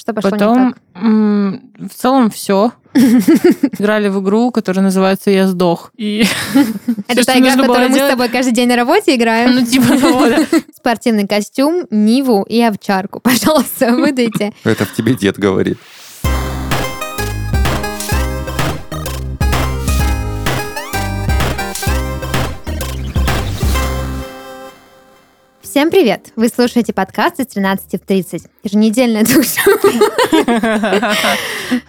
Что пошло не Потом так? м, в целом все. Играли в игру, которая называется «Я сдох». И Это та игра, которую мы с тобой каждый день на работе играем. Ну, типа того, да. Спортивный костюм, Ниву и овчарку. Пожалуйста, выдайте. Это в тебе дед говорит. Всем привет! Вы слушаете подкаст из 13 в 30. Еженедельное ток-шоу.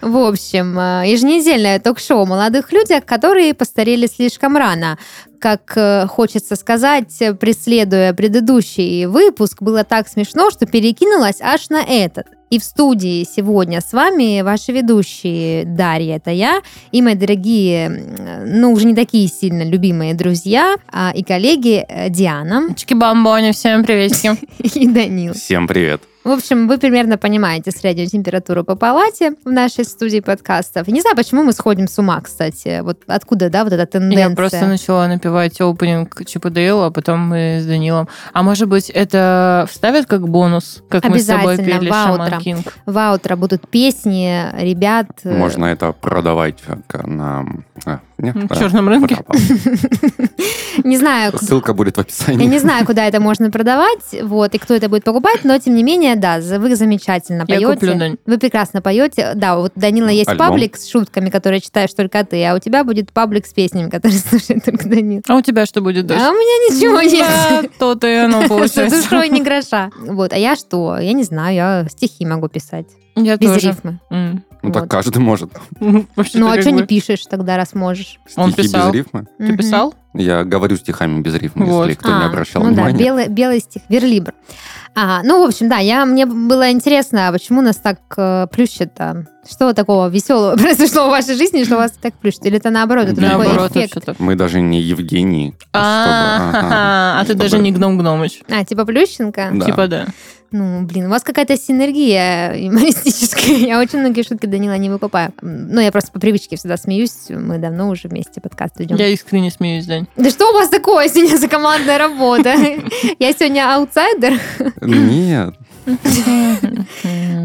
В общем, э, еженедельное ток-шоу о молодых людях, которые постарели слишком рано. Как э, хочется сказать, э, преследуя предыдущий выпуск, было так смешно, что перекинулась аж на этот. И в студии сегодня с вами ваши ведущие Дарья, это я, и мои дорогие, ну, уже не такие сильно любимые друзья а, и коллеги э, Диана Чики-бамбони, всем приветики. и Данил. Всем привет. В общем, вы примерно понимаете среднюю температуру по палате в нашей студии подкастов. Не знаю, почему мы сходим с ума, кстати. Вот откуда, да, вот эта тенденция. Я просто начала напевать опенинг Чипа Дейла, а потом мы с Данилом. А может быть, это вставят как бонус, как мы с тобой пели в аутро. Шаман Кинг? В аутро будут песни ребят. э, Можно это продавать как на... не, На да, черном рынке? Не знаю, Ссылка будет в я описании. не знаю, куда это можно продавать, вот, и кто это будет покупать, но тем не менее, да, вы замечательно Я поете. Вы прекрасно поете. Да, вот у Данила есть Альбом. паблик с шутками, которые читаешь только ты, а у тебя будет паблик с песнями, которые слушает только Данил. А у тебя что будет, Даша? А у меня ничего нет. Да, то-то и оно За получается. душой не гроша. Вот, а я что? Я не знаю, я стихи могу писать. Я Без тоже. рифмы. М. Ну так Вот. каждый может. Ну, а что не пишешь тогда, раз можешь? Он Стихи без писал. рифмы. Ты писал? Я говорю стихами без рифмы, Вот. если кто не А, обращал ну да, внимания. белый, белый стих, верлибр. А, ну, в общем, да, я, мне было интересно, а почему нас так э, плющит-то? Что такого веселого произошло в вашей жизни, что вас так плющит? Или это наоборот, это такой Наоборот, эффект? вообще-то. Мы даже не Евгений. ага. А, а ты даже не гном гномыч. А, типа Плющенко? Да. Типа да. Ну, блин, у вас какая-то синергия юмористическая. Я очень многие шутки Данила не выкупаю. Ну, я просто по привычке всегда смеюсь. Мы давно уже вместе подкаст ведем. Я искренне смеюсь, Дань. Да что у вас такое сегодня за командная работа? Я сегодня аутсайдер? Нет.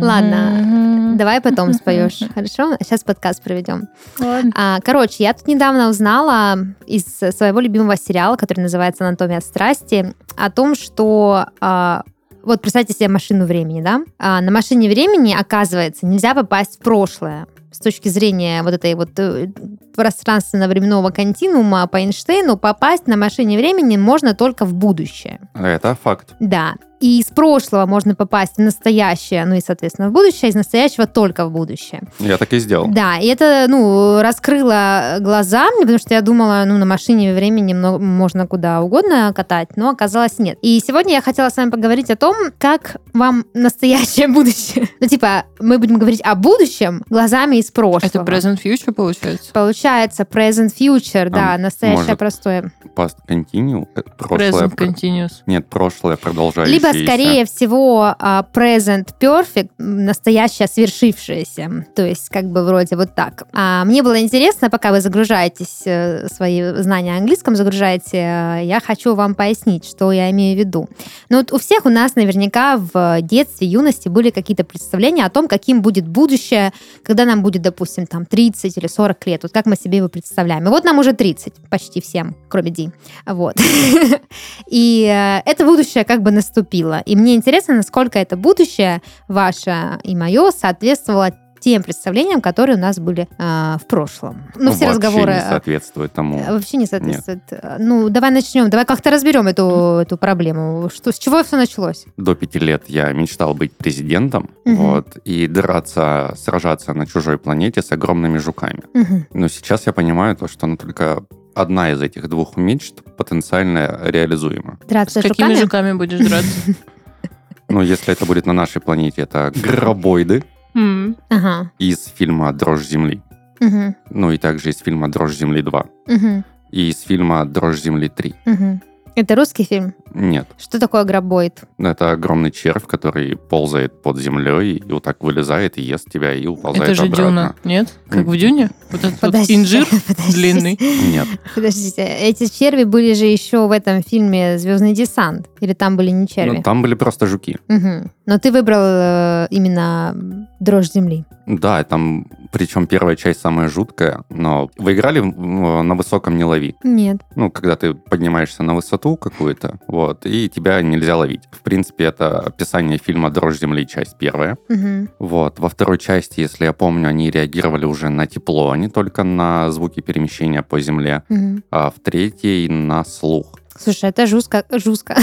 Ладно, давай потом споешь, хорошо? Сейчас подкаст проведем. Ладно. А, короче, я тут недавно узнала из своего любимого сериала, который называется «Анатомия страсти», о том, что а, вот представьте себе машину времени, да? А, на машине времени, оказывается, нельзя попасть в прошлое с точки зрения вот этой вот э, пространственно-временного континуума по Эйнштейну, попасть на машине времени можно только в будущее. Это факт. Да. И из прошлого можно попасть в настоящее, ну и, соответственно, в будущее, из настоящего только в будущее. Я так и сделал. Да, и это, ну, раскрыло глаза мне, потому что я думала, ну, на машине времени много- можно куда угодно катать, но оказалось нет. И сегодня я хотела с вами поговорить о том, как вам настоящее будущее. Ну, типа, мы будем говорить о будущем глазами из прошлого. Это present future получается? Получается present future, да, А, настоящее может, простое. Past continue. э, Прошлое. Present про- continuous. Нет, прошлое продолжающееся. Либо, скорее всего, а, present perfect, м, настоящее свершившееся. То есть, как бы вроде вот так. А мне было интересно, пока вы загружаетесь, э, свои знания о английском загружаете, э, я хочу вам пояснить, что я имею в виду. Ну, вот у всех у нас наверняка в детстве, юности были какие-то представления о том, каким будет будущее, когда нам будет, допустим, там 30 или 40 лет. Вот как мы себе его представляем. И вот нам уже 30, почти всем, кроме Ди. Вот. И э, это будущее как бы наступило. И мне интересно, насколько это будущее ваше и мое соответствовало тем представлениям, которые у нас были э, в прошлом. Ну, все Вообще разговоры не э, соответствует тому. вообще не соответствуют. Э, Ну, давай начнем, давай как-то разберем эту, эту проблему. Что, с чего все началось? До пяти лет я мечтал быть президентом, Мгм. вот, и драться, сражаться на чужой планете с огромными жуками. Мгм. Но сейчас я понимаю то, что ну, только одна из этих двух мечт потенциально реализуема. Драться С с какими жуками? жуками будешь драться? Но если это будет на нашей планете, это гробоиды из фильма «Дрожь Земли». Ну и также из фильма «Дрожь Земли 2». Мгм. И из фильма «Дрожь Земли 3». Мгм. Это русский фильм? Нет. Что такое гробоид? Это огромный червь, который ползает под землей и вот так вылезает и ест тебя и уползает Это же обратно. дюна, нет? Как в дюне? Вот этот вот Подожди, инжир подожди. длинный. Нет. Подождите, эти черви были же еще в этом фильме «Звездный десант». Или там были не черви? Ну, там были просто жуки. Мгм. Но ты выбрал э, именно дрожь земли. Да, там, причем первая часть самая жуткая, но вы играли на высоком не лови. Нет. Ну, когда ты поднимаешься на высоту какую-то, вот, и тебя нельзя ловить. В принципе, это описание фильма «Дрожь земли», часть первая. Мгм. Вот. Во второй части, если я помню, они реагировали уже на тепло, а не только на звуки перемещения по земле. Мгм. А в третьей на слух. Слушай, это жестко. жестко.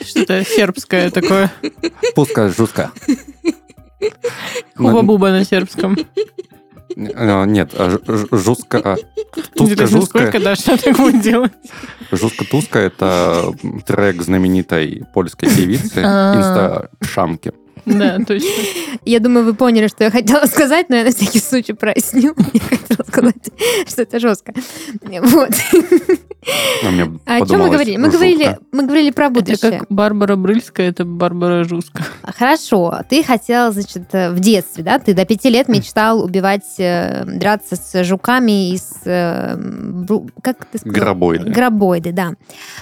Что-то сербское такое. Пуска жестко. Хуба-буба на сербском. Э, Нет, а жестко... а, Туска Интересно, сколько жестко. Даша так будет делать? Жестко туска это трек знаменитой польской певицы А. Инста Шамки. Да, точно. Я думаю, вы поняли, что я хотела сказать, но я на всякий случай проясню. Я хотела сказать, что это жестко. Вот. А мне О чем мы говорили? Мы жутко. говорили, мы говорили про Это будущее. как Барбара Брыльская, это Барбара Жуска. Хорошо, ты хотел, значит, э, в детстве, да, ты до пяти лет мечтал убивать, э, драться с жуками из, э, бру- как ты сказал? Гробоиды. Гробоиды, да.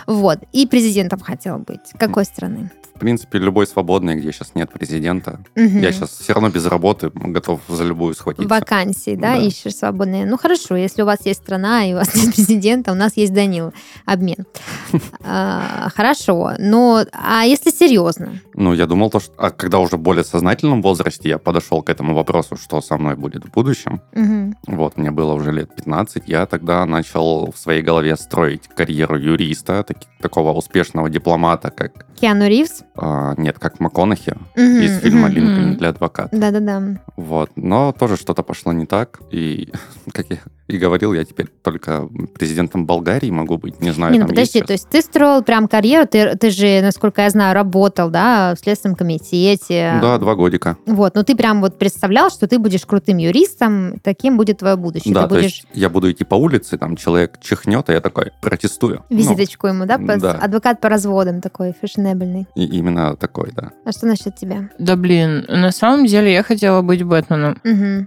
Вот. И президентом хотел быть. Какой страны? В принципе, любой свободный, где сейчас нет президента. Мгм. Я сейчас все равно без работы готов за любую схватиться. Вакансии, да, Да. ищешь свободные. Ну хорошо, если у вас есть страна и у вас нет президента, у нас есть Данил. Обмен. А, Хорошо, но а если серьезно? Ну, я думал, то, что... А когда уже в более сознательном возрасте я подошел к этому вопросу, что со мной будет в будущем, Мгм. вот, мне было уже лет 15, я тогда начал в своей голове строить карьеру юриста, таки- такого успешного дипломата, как... Киану Ривз? а, нет, как МакКонахи Мгм, из фильма мгм. «Линкольн Мгм. для адвоката». Да-да-да. Вот. Но тоже что-то пошло не так. И, как я и говорил, я теперь только президентом Болгарии могу быть. Не знаю, Не, ну есть подожди, сейчас- то есть ты строил прям карьеру, ты, ты же, насколько я знаю, работал, да, в Следственном комитете. Да, два годика. Вот, ну ты прям вот представлял, что ты будешь крутым юристом, таким будет твое будущее. да, ты то будешь есть я буду идти по улице, там человек чихнет, а я такой протестую. Ну, визиточку ему, да, да. адвокат по разводам такой, фешенебельный. и именно такой, да. А что насчет тебя? Да блин, на самом деле я хотела быть Бэтменом.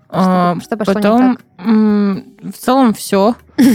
А, Что, что пошло Потом, не так? В целом, все.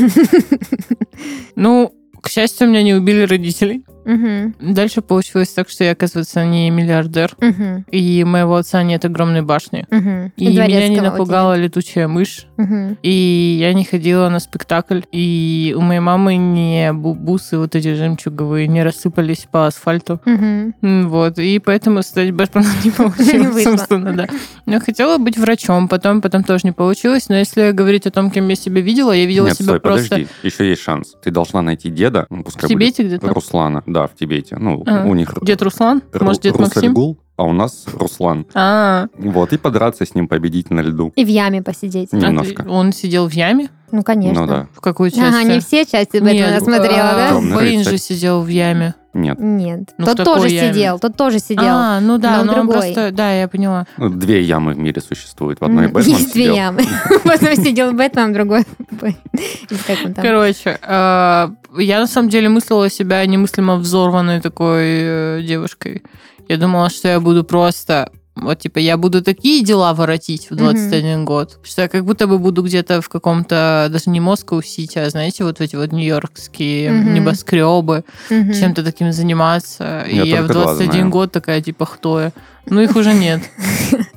Ну, к счастью, меня не убили родителей. Мгм. Дальше получилось так, что я, оказывается, не миллиардер. Мгм. И у моего отца нет огромной башни. Мгм. И меня не напугала летучая мышь. Мгм. И я не ходила на спектакль. И у моей мамы не бу- бусы вот эти жемчуговые не рассыпались по асфальту. М, Вот. И поэтому стать Бэтменом не получилось, собственно, да. Но хотела быть врачом, потом, потом тоже не получилось. Но если говорить о том, кем я себя видела, я видела Нет, себя стой, просто подожди. Еще есть шанс. Ты должна найти деда, ну, пускай будет Тибете где-то. Руслана. Да, в Тибете. Ну, А, у них... Дед Руслан? Ру- Может, дед Максим? Русальгул, а у нас Руслан. А, Вот, и подраться с ним, победить на льду. И в яме посидеть. а ты- Немножко. он сидел в яме? Ну, конечно. Ну да. В какую часть? Ага, не все части Бэтмена смотрела, а, да? Рыцарь. же сидел в яме. Нет. Нет. Ну, тот тоже яме. сидел, тот тоже сидел. А, ну да, но но он просто... Да, я поняла. Ну, Две ямы в мире существуют. В одной Бэтмен Есть две сидел. ямы. В одной сидел Бэтмен, в другой... Короче, э, я на самом деле мыслила себя немыслимо взорванной такой э, девушкой. Я думала, что я буду просто... Вот, типа, я буду такие дела воротить в 21 год, что я как будто бы буду где-то в каком-то, даже не Москва-Сити, а, знаете, вот эти вот нью-йоркские Мгм. небоскребы, Мгм. чем-то таким заниматься. И Я я в только два 21 знаю. год такая, типа, кто я? Ну, их уже нет.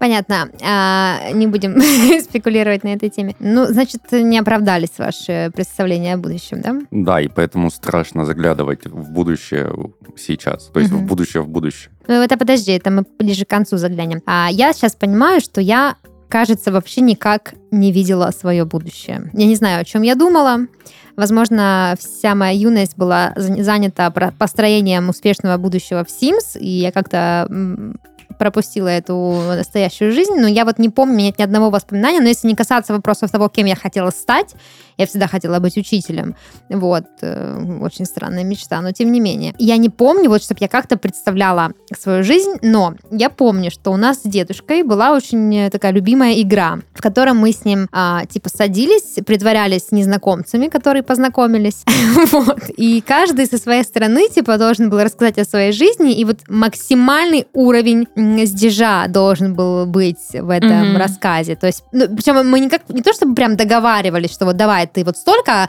Понятно. А, не будем спекулировать на этой теме. Ну, значит, не оправдались ваши представления о будущем, да? Да, и поэтому страшно заглядывать в будущее сейчас. То есть в будущее в будущее. Ну, это подожди, это мы ближе к концу заглянем. А я сейчас понимаю, что я, кажется, вообще никак не видела свое будущее. Я не знаю, о чем я думала. Возможно, вся моя юность была за- занята построением успешного будущего в Sims, и я как-то пропустила эту настоящую жизнь, но я вот не помню, нет ни одного воспоминания, но если не касаться вопросов того, кем я хотела стать, Я всегда хотела быть учителем. Вот. Э, очень странная мечта, но тем не менее. Я не помню, вот, чтобы я как-то представляла свою жизнь, но я помню, что у нас с дедушкой была очень такая любимая игра, в котором мы с ним, а, типа, садились, притворялись незнакомцами, которые познакомились. вот. И каждый со своей стороны, типа, должен был рассказать о своей жизни, и вот максимальный уровень сдержа должен был быть в этом mm-hmm. рассказе. То есть, ну, причем мы никак, не то чтобы прям договаривались, что вот давай ты вот столько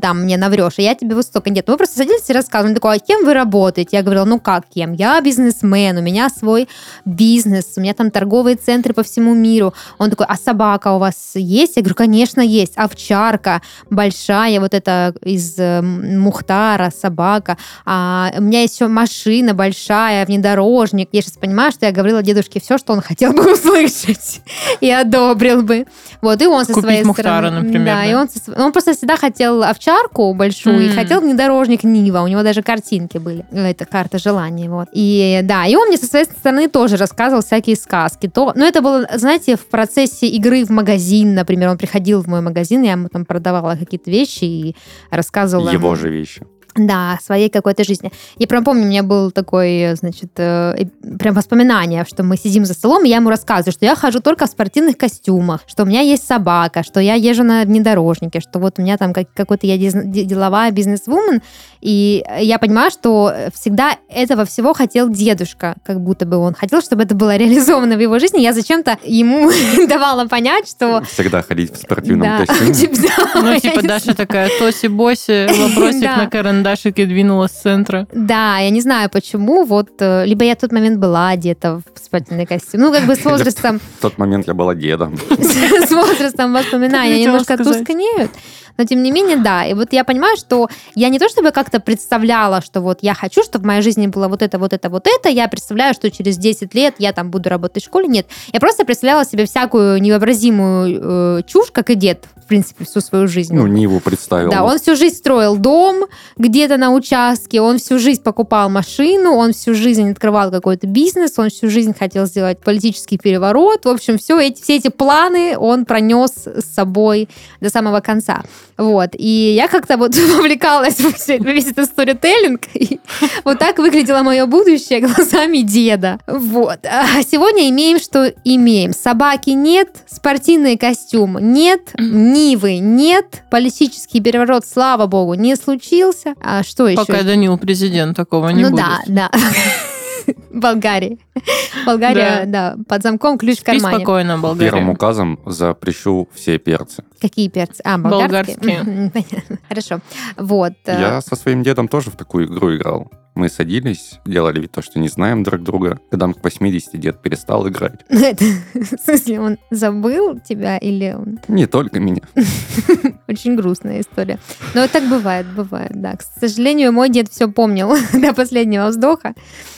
там мне наврешь, а я тебе вот столько. Нет, мы просто садились и рассказывали. Он такой, а кем вы работаете? Я говорила, ну как кем? Я бизнесмен, у меня свой бизнес, у меня там торговые центры по всему миру. Он такой, а собака у вас есть? Я говорю, конечно, есть. Овчарка большая, вот это из э, Мухтара собака. А у меня еще машина большая, внедорожник. Я сейчас понимаю, что я говорила дедушке все, что он хотел бы услышать и одобрил бы. Вот, и он со Купить своей Мухтара, стороны... например, Да, да? и он, со- он просто всегда хотел овчарку большую mm. и хотел внедорожник Нива. У него даже картинки были. Это карта желаний, вот. И да, и он мне со своей стороны тоже рассказывал всякие сказки. То, но это было, знаете, в процессе игры в магазин, например, он приходил в мой магазин, я ему там продавала какие-то вещи и рассказывала... Его ему- же вещи. Да, своей какой-то жизни. Я прям помню, у меня был такой, значит, э, прям воспоминание, что мы сидим за столом, и я ему рассказываю, что я хожу только в спортивных костюмах, что у меня есть собака, что я езжу на внедорожнике, что вот у меня там как, какой-то я диз- де- деловая бизнес-вумен, и я понимаю, что всегда этого всего хотел дедушка, как будто бы он хотел, чтобы это было реализовано в его жизни. Я зачем-то ему давала понять, что... Всегда ходить в спортивном костюме. Ну, типа Даша такая, тоси-боси, вопросик на карандашике двинула с центра. Да, я не знаю почему, вот, э, либо я в тот момент была одета в спортивный костюм. Ну, как бы с возрастом, В тот момент я была дедом. с возрастом воспоминания немножко тускнеют. Но тем не менее, да. И вот я понимаю, что я не то чтобы как-то представляла, что вот я хочу, чтобы в моей жизни было вот это, вот это, вот это. Я представляю, что через 10 лет я там буду работать в школе. Нет. Я просто представляла себе всякую невообразимую э, чушь, как и дед, в принципе, всю свою жизнь. Ну, Ниву представил. Да, он всю жизнь строил дом где-то на участке, он всю жизнь покупал машину, он всю жизнь открывал какой-то бизнес, он всю жизнь хотел сделать политический переворот. В общем, все эти, все эти планы он пронес с собой до самого конца. Вот. И я как-то вот вовлекалась в весь этот сторителлинг, и вот так выглядело мое будущее глазами деда. Вот. А сегодня имеем, что имеем. Собаки нет, спортивный костюм нет, Нивы нет, политический переворот, слава богу, не случился. А что еще? Пока Данил президент, такого не ну будет. да, да. Болгария. Болгария, да, под замком, ключ в Спи кармане. спокойно, Болгария. Первым указом запрещу все перцы. Какие перцы? А, болгарские? Болгарские. Понятно. Хорошо. Вот. э, Я со своим дедом тоже в такую игру играл. Мы садились, делали вид то, что не знаем друг друга. Когда мы к 80 дед перестал играть. это- В смысле, он забыл тебя или он... Не только меня. Очень грустная история. Но так бывает, бывает, да. К сожалению, мой дед все помнил до последнего вздоха,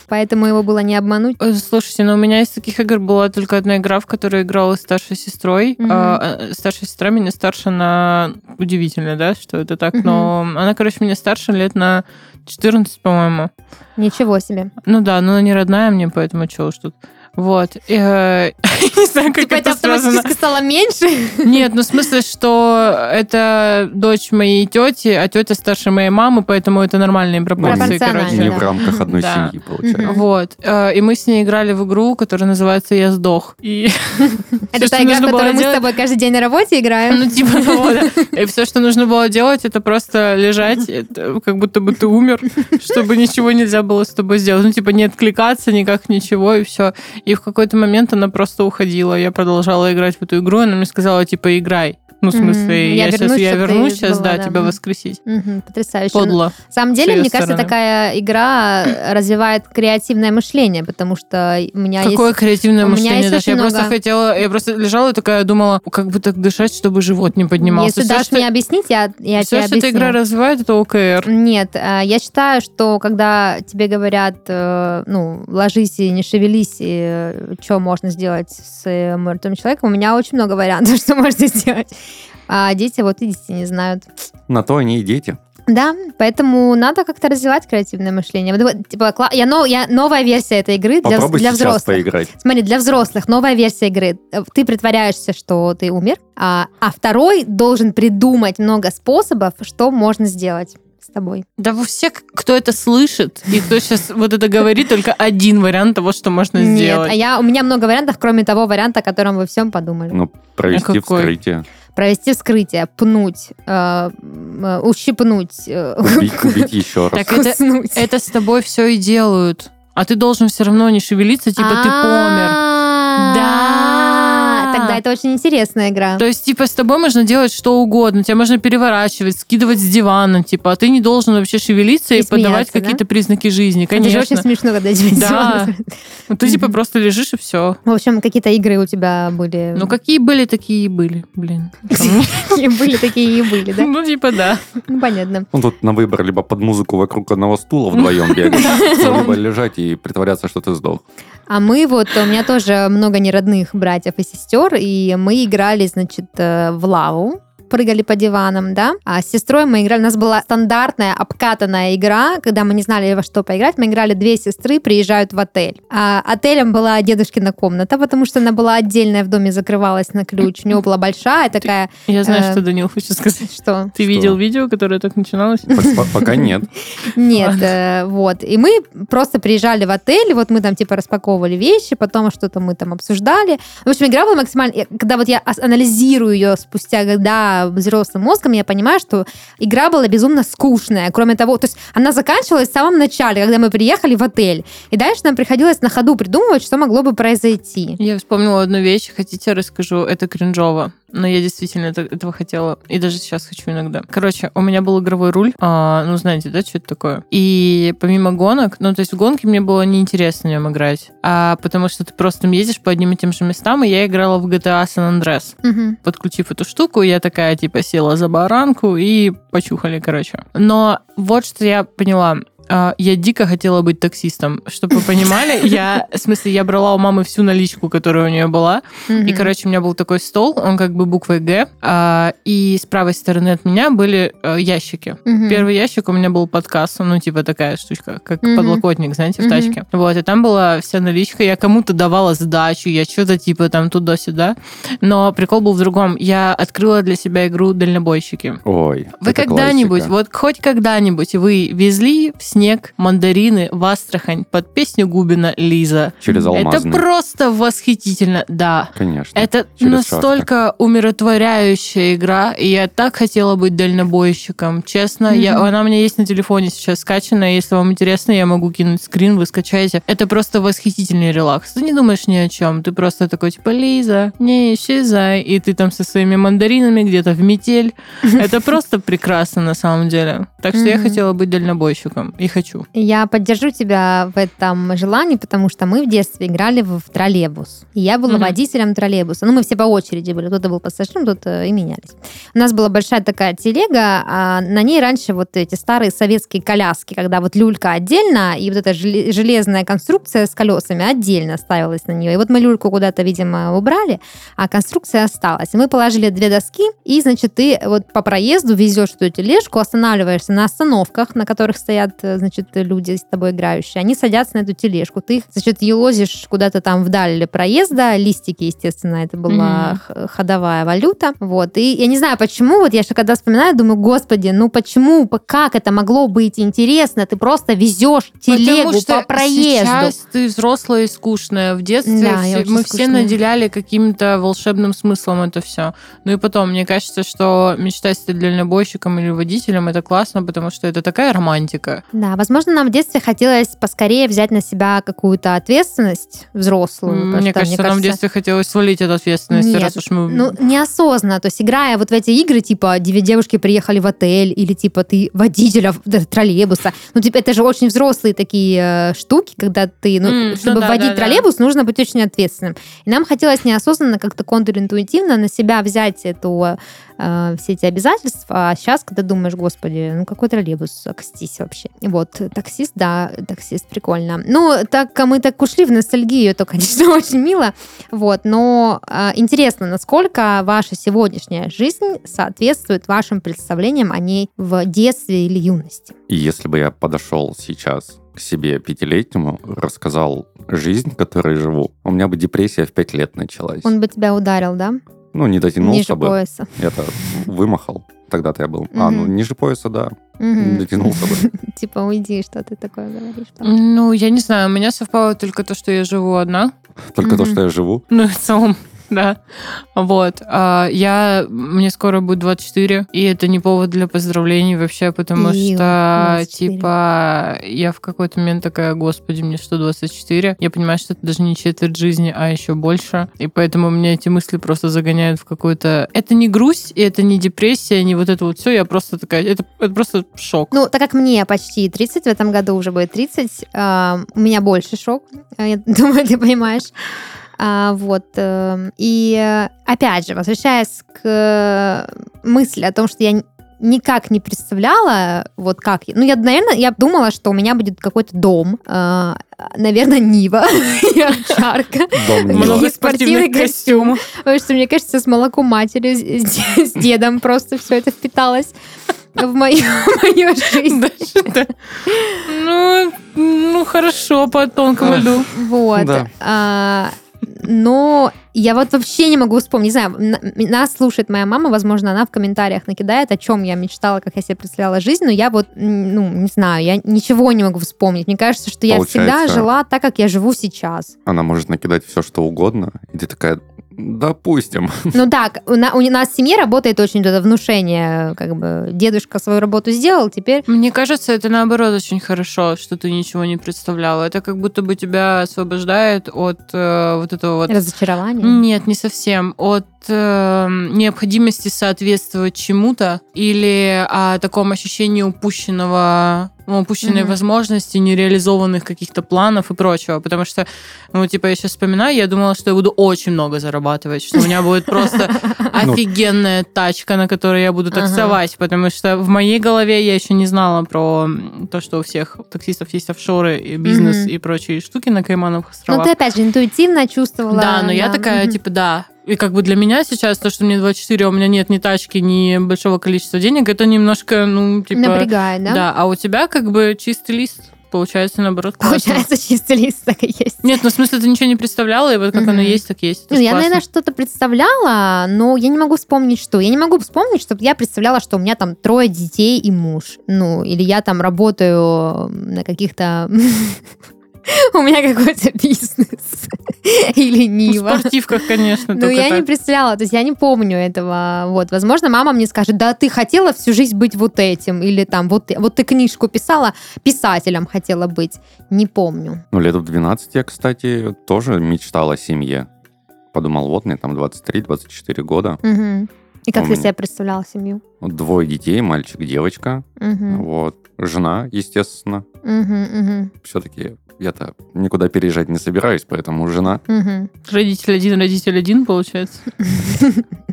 поэтому его было не обмануть. Ой, Слушайте, ну у меня из таких игр была только одна игра, в которой играла с старшей сестрой. А, э, старшая сестра меня старше на... Удивительно, да, что это так, но она, короче, меня старше лет на 14, по-моему. Ничего себе. Ну да, но она не родная мне, поэтому чего уж тут. Вот. И, э, не знаю, как Типа это это связано. стало меньше? Нет, ну в смысле, что это дочь моей тети, а тетя старше моей мамы, поэтому это нормальные пропорции, Пропорционально, короче. Не в рамках одной Да. семьи, получается. Вот. Э, И мы с ней играли в игру, которая называется «Я сдох». И Это та игра, которую мы с тобой каждый день на работе играем. Ну, типа того, да. И все, что нужно было делать, это просто лежать, как будто бы ты умер, чтобы ничего нельзя было с тобой сделать. Ну, типа, не откликаться никак, ничего, и все. И в какой-то момент она просто уходила. Я продолжала играть в эту игру, и она мне сказала, типа, играй. Ну, в смысле, Я я, сейчас вернусь, я вернусь сейчас, была, да, да. тебя воскресить. Мгм, Потрясающе. Подло. На самом деле, мне кажется, стороны. такая игра развивает креативное мышление, потому что у меня Какое есть... креативное у мышление, есть Даша. Я очень просто много- хотела, я просто лежала и такая думала, как бы так дышать, чтобы живот не поднимался. Если Всё, дашь что- мне объяснить, я, я Все, тебе что эта объясню. игра развивает, это ОКР. Нет, э, я считаю, что когда тебе говорят, э, ну, ложись и не шевелись, и что можно сделать с э, мертвым человеком, у меня очень много вариантов, что можно сделать. А дети вот видите, не знают. На то они и дети. Да, поэтому надо как-то развивать креативное мышление. Вот, Типа, я, но- я- новая версия этой игры для, Попробуй для сейчас взрослых. поиграть. Смотри, для взрослых новая версия игры. Ты притворяешься, что ты умер, а, а второй должен придумать много способов, что можно сделать с тобой. Да вы все, кто это слышит, и кто сейчас вот это говорит, только один вариант того, что можно Нет, сделать. а я, у меня много вариантов, кроме того варианта, о котором вы всем подумали. Ну, провести А какой? Провести вскрытие, пнуть, э, э, ущипнуть, э, Убить, убить еще раз. Так это, с тобой все и делают. А ты должен все равно не шевелиться, типа ты помер. Да. Тогда это очень интересная игра. То есть, типа, с тобой можно делать что угодно. Тебя можно переворачивать, скидывать с дивана, типа, а ты не должен вообще шевелиться и, И подавать да? какие-то признаки жизни. Это же Конечно. очень смешно, когда тебя Да. Ну, ты, типа, просто лежишь и все. В общем, какие-то игры у тебя были. Ну, какие были, такие и были, блин. Какие были, такие и были, да? Ну, типа, да. Ну, понятно. Ну, тут на выбор либо под музыку вокруг одного стула вдвоем бегать, либо лежать и притворяться, что ты сдох. А мы вот, у меня тоже много неродных братьев и сестер, и мы играли, значит, э, в лаву прыгали по диванам, да, а с сестрой мы играли, у нас была стандартная обкатанная игра, когда мы не знали во что поиграть, мы играли две сестры приезжают в отель. А отелем была дедушкина комната, потому что она была отдельная в доме, закрывалась на ключ, у него была большая такая, Я знаю, Э, что Данил хочет сказать. что... Ты Что? видел видео, которое так начиналось? Пок- Пока нет. Нет, э, вот. И мы просто приезжали в отель, вот мы там типа распаковывали вещи, потом что-то мы там обсуждали. В общем, игра была максимально... Когда вот я анализирую ее спустя года взрослым мозгом, я понимаю, что игра была безумно скучная. Кроме того, то есть она заканчивалась в самом начале, когда мы приехали в отель. И дальше нам приходилось на ходу придумывать, что могло бы произойти. Я вспомнила одну вещь, хотите, расскажу, это кринжово. Но я действительно это- этого хотела, и даже сейчас хочу иногда. Короче, у меня был игровой руль, а, ну, знаете, да, что это такое? И помимо гонок, ну, то есть в гонки мне было неинтересно на нем играть, а потому что ты просто там ездишь по одним и тем же местам, и я играла в GTA San Andreas. Мгм. Подключив эту штуку, я такая, типа, села за баранку и почухали, короче. Но вот что я поняла. А, Я дико хотела быть таксистом. Чтобы вы понимали, я, в смысле, я брала у мамы всю наличку, которая у нее была. И, Мгм. короче, у меня был такой стол, он как бы буквой Г, а, и с правой стороны от меня были э, ящики. Мгм. Первый ящик у меня был под кассу, ну, типа такая штучка, как Мгм. подлокотник, знаете, в тачке. Вот, и там была вся наличка, я кому-то давала сдачу, я что-то типа там туда-сюда. Но прикол был в другом. Я открыла для себя игру «Дальнобойщики». Ой, Вы это когда-нибудь, классика. вот хоть когда-нибудь вы везли в снег мандарины в Астрахань под песню Губина «Лиза»? Через Это алмазный. просто восхитительно, да. Конечно. Это Через настолько умиротворяющая игра, и я так хотела быть дальнобойщиком. Честно, я, Мгм. она у меня есть на телефоне сейчас скачана. Если вам интересно, я могу кинуть скрин, вы скачаете. Это просто восхитительный релакс. Ты не думаешь ни о чем. Ты просто такой, типа, Лиза, не исчезай. И ты там со своими мандаринами где-то в метель. Это просто прекрасно на самом деле. Так что я хотела быть дальнобойщиком. И хочу. Я поддержу тебя в этом желании, потому что мы в детстве играли в, в троллейбус. И я была Мгм. водителем троллейбуса. Ну, мы все по очереди были. Кто-то был пассажиром, кто-то и менялись. У нас была большая такая телега, а на ней раньше вот эти старые советские коляски, когда вот люлька отдельно, и вот эта желе- железная конструкция с колесами отдельно ставилась на нее. И вот мы люльку куда-то, видимо, убрали, а конструкция осталась. И мы положили две доски, и, значит, ты вот по проезду везешь эту тележку, останавливаешься на остановках, на которых стоят, э, значит, люди с тобой играющие. Они садятся на эту тележку. Ты, их, значит, елозишь куда-то там вдаль проезда. Листики, естественно, это была х- ходовая валюта. Вот. И я не знаю, почему, вот я же когда вспоминаю, думаю, господи, ну почему, по- как это могло быть интересно? Ты просто везешь телегу Потому что по проезду. Сейчас ты взрослая и скучная. В детстве Да, все- мы все скучная. наделяли каким-то волшебным смыслом это все. Ну и потом, мне кажется, что мечтать стать дальнобойщиком или водителем это классно, потому что это такая романтика. Да, возможно, нам в детстве хотелось поскорее взять на себя какую-то ответственность взрослую. Мне что, кажется, нам в детстве хотелось свалить от ответственности, Нет, раз уж мы... Ну, неосознанно. То есть, играя вот в эти игры, типа, две девушки приехали в отель, или типа ты водителя да, троллейбуса. Ну, типа, это же очень взрослые такие э, штуки, когда ты, ну, ну чтобы да, водить да, да. троллейбус, нужно быть очень ответственным. И нам хотелось неосознанно, как-то контринтуитивно на себя взять эту, э, все эти обязательства. А сейчас, когда думаешь, господи, ну какой троллейбус, окстись вообще. Вот. Таксист, да, таксист, прикольно. Ну, так мы так ушли в ностальгию, это, конечно, очень мило. Вот, но э, интересно, насколько ваша сегодняшняя жизнь соответствует вашим представлениям о ней в детстве или юности? Если бы я подошел сейчас к себе пятилетнему, рассказал жизнь, в которой живу, у меня бы депрессия в пять лет началась. Он бы тебя ударил, да? Ну, не дотянулся Ниже бы. пояса. Это вымахал. Тогда-то я был. А, ну, ниже пояса, да. Мгм. Дотянулся бы. Типа, уйди, что ты такое говоришь. там. Ну, я не знаю, у меня совпало только то, что я живу одна. Только то, что я живу. Ну, в целом, да. Вот. А я... Мне скоро будет 24, и это не повод для поздравлений вообще, потому Ию, что, 24. типа, я в какой-то момент такая, господи, мне что, 24? Я понимаю, что это даже не четверть жизни, а еще больше. И поэтому меня эти мысли просто загоняют в какую-то... Это не грусть, и это не депрессия, не вот это вот все. Я просто такая... Это, это просто шок. Ну, так как мне почти 30, в этом году уже будет 30, а, у меня больше шок, я думаю, ты понимаешь. А, вот. эм, И э, опять же, возвращаясь к э, мысли о том, что я никак не представляла, вот как... я- Ну, я, наверное, я думала, что у меня будет какой-то дом, а, наверное, Нива и овчарка. Много спортивный спортивных костюмов. Потому что, мне кажется, с молоком матери, с, дедом просто все это впиталось в мою, мою жизнь. Ну, ну, хорошо, по тонкому льду. Вот. Но я вот вообще не могу вспомнить. Не знаю, нас слушает моя мама, возможно, она в комментариях накидает, о чем я мечтала, как я себе представляла жизнь, но я вот, ну, не знаю, я ничего не могу вспомнить. Мне кажется, что я всегда жила так, как я живу сейчас. Она может накидать все, что угодно. И ты такая, допустим. Ну так, у, на- у нас в семье работает очень это внушение, как бы дедушка свою работу сделал, теперь Мне кажется, это наоборот очень хорошо, что ты ничего не представляла. Это как будто бы тебя освобождает от э, вот этого вот... разочарование. Нет, не совсем. От э, необходимости соответствовать чему-то или о таком ощущении упущенного ну, упущенной Мгм. возможности, нереализованных каких-то планов и прочего. Потому что, ну, типа, я сейчас вспоминаю, я думала, что я буду очень много зарабатывать, что у меня будет просто офигенная тачка, на которой я буду таксовать, потому что в моей голове я еще не знала про то, что у всех таксистов есть офшоры, и бизнес и прочие штуки на Каймановых Ну, островах. ты опять же интуитивно чувствовала. Да, но я такая, типа, да. И как бы для меня сейчас то, что мне 24, а у меня нет ни тачки, ни большого количества денег, это немножко, ну, типа... Напрягает, да? Да, а у тебя как бы чистый лист, получается, наоборот, классно. Получается, чистый лист так и есть. Нет, ну, в смысле, ты ничего не представляла, и вот как Мгм. оно есть, так есть. Ну, я, классно. наверное, что-то представляла, но я не могу вспомнить, что. Я не могу вспомнить, чтобы я представляла, что у меня там трое детей и муж. Ну, или я там работаю на каких-то... У меня какой-то бизнес. Или Ну, В Нива. спортивках, конечно, Ну, я не так. представляла, то есть я не помню этого. Вот, возможно, мама мне скажет, да, ты хотела всю жизнь быть вот этим, или там, вот, ты- вот ты книжку писала, писателем хотела быть. Не помню. Ну, лет в 12 я, кстати, тоже мечтал о семье. Подумал, вот мне там 23-24 года. Мгм. И как У ты себе представляла семью? Двое детей, мальчик, девочка. Мгм. Вот. Жена, естественно. Мгм, мгм, Все-таки я-то никуда переезжать не собираюсь, поэтому жена. мгм. Родитель один, родитель один, получается.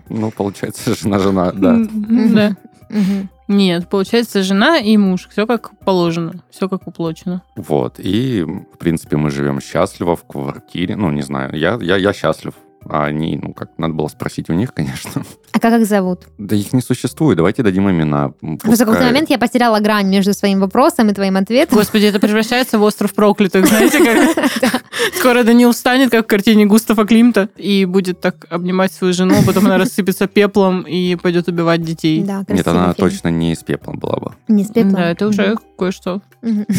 Ну, получается, жена-жена, да. Да. Нет, получается, жена и муж. Все как положено. Все как уплочено. Вот. И, в принципе, мы живем счастливо в квартире. Ну, не знаю, я, я, я счастлив. А они, ну, как надо было спросить у них, конечно. А как их зовут? Да их не существует. Давайте дадим имена. Просто в какой-то момент я потеряла грань между своим вопросом и твоим ответом. Господи, это превращается в остров проклятых, знаете, как скоро Данил встанет, как в картине Густава Климта, и будет так обнимать свою жену, а потом она рассыпется пеплом и пойдет убивать детей. Да, Нет, она фильм. точно не из пепла была бы. Не с пеплом? Да, это уже кое-что. Мгм.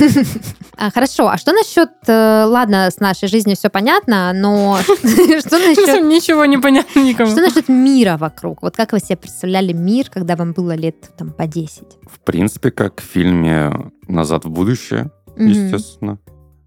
А, Хорошо, а что насчет... э, Ладно, с нашей жизнью все понятно, но что насчет... Ничего не понятно никому. Что насчет мира вокруг? Вот как вы себе представляли мир, когда вам было лет там по 10? В принципе, как в фильме «Назад в будущее», естественно.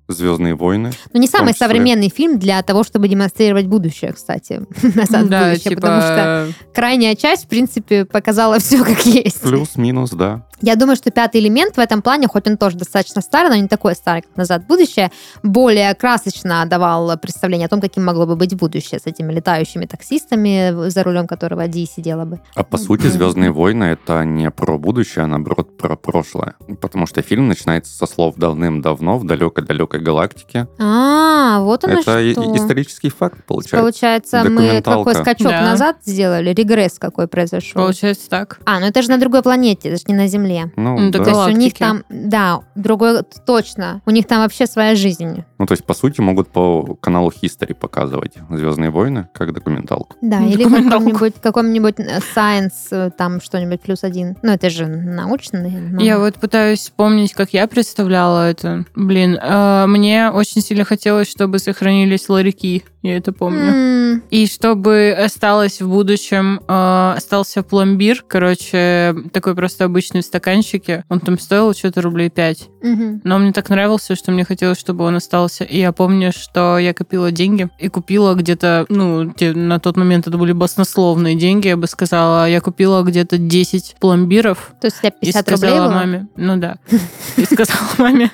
«Звездные войны». Ну, не самый числе. современный фильм для того, чтобы демонстрировать будущее, кстати. Назад в Да, будущее, типа... потому что крайняя часть, в принципе, показала все как есть. Плюс-минус, да. Я думаю, что пятый элемент в этом плане, хоть он тоже достаточно старый, но не такой старый, как «Назад в будущее», более красочно давал представление о том, каким могло бы быть будущее с этими летающими таксистами, за рулем которого Ди сидела бы. А по сути, «Звездные войны» — это не про будущее, а наоборот про прошлое. Потому что фильм начинается со слов «давным-давно в далекой-далекой галактике». А, вот оно это что. исторический факт, получается. Получается, мы какой скачок Да. назад сделали, регресс какой произошел. Получается так. А, ну это же на другой планете, это же не на Земле. Ну, Ну, да. То есть у них там, да, другой, точно, у них там вообще своя жизнь. Ну, то есть, по сути, могут по каналу History показывать «Звездные войны» как документалку. Да, Ну, или каком-нибудь, каком-нибудь э, Science, э, там что-нибудь плюс один. Ну, это же научно, наверное. Я вот пытаюсь вспомнить, как я представляла это. Блин, э, мне очень сильно хотелось, чтобы сохранились ларьки. Я это помню. М, И чтобы осталось в будущем, э, остался пломбир, короче, такой просто обычный в стаканчике. Он там стоил что-то рублей 5. мгм. Но он мне так нравился, что мне хотелось, чтобы он остался. И я помню, что я копила деньги и купила где-то, ну, те- на тот момент это были баснословные деньги, я бы сказала. Я купила где-то 10 пломбиров. То есть у тебя И 50 рублей сказала было? маме. Ну да. И сказала маме.